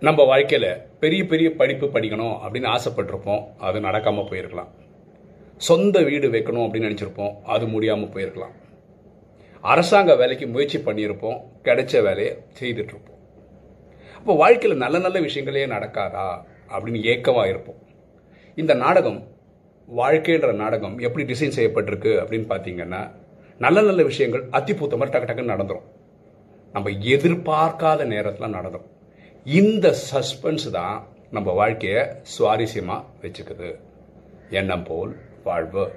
நம்ம வாழ்க்கையில் பெரிய பெரிய படிப்பு படிக்கணும் அப்படின்னு ஆசைப்பட்டிருப்போம். அது நடக்காமல் போயிருக்கலாம். சொந்த வீடு வைக்கணும் அப்படின்னு நினச்சிருப்போம். அது முடியாமல் போயிருக்கலாம். அரசாங்க வேலைக்கு முயற்சி பண்ணியிருப்போம். கிடைச்ச வேலையை செய்துட்ருப்போம். அப்போ வாழ்க்கையில் நல்ல நல்ல விஷயங்களே நடக்காதா அப்படின்னு ஏக்கமாக இருப்போம். இந்த நாடகம் வாழ்க்கைன்ற நாடகம் எப்படி டிசைன் செய்யப்பட்டிருக்கு அப்படின்னு பார்த்தீங்கன்னா நல்ல நல்ல விஷயங்கள் அத்திப்பூத்த மாதிரி டக்கு டக்குன்னு நடந்துடும் நம்ம எதிர்பார்க்காத நேரத்தில் நடந்துடும் இந்த சஸ்பென்ஸ் தான் நம்ம வாழ்க்கையை சுவாரஸ்யமாக வச்சுக்குது. எண்ணம் போல் வாழ்வு.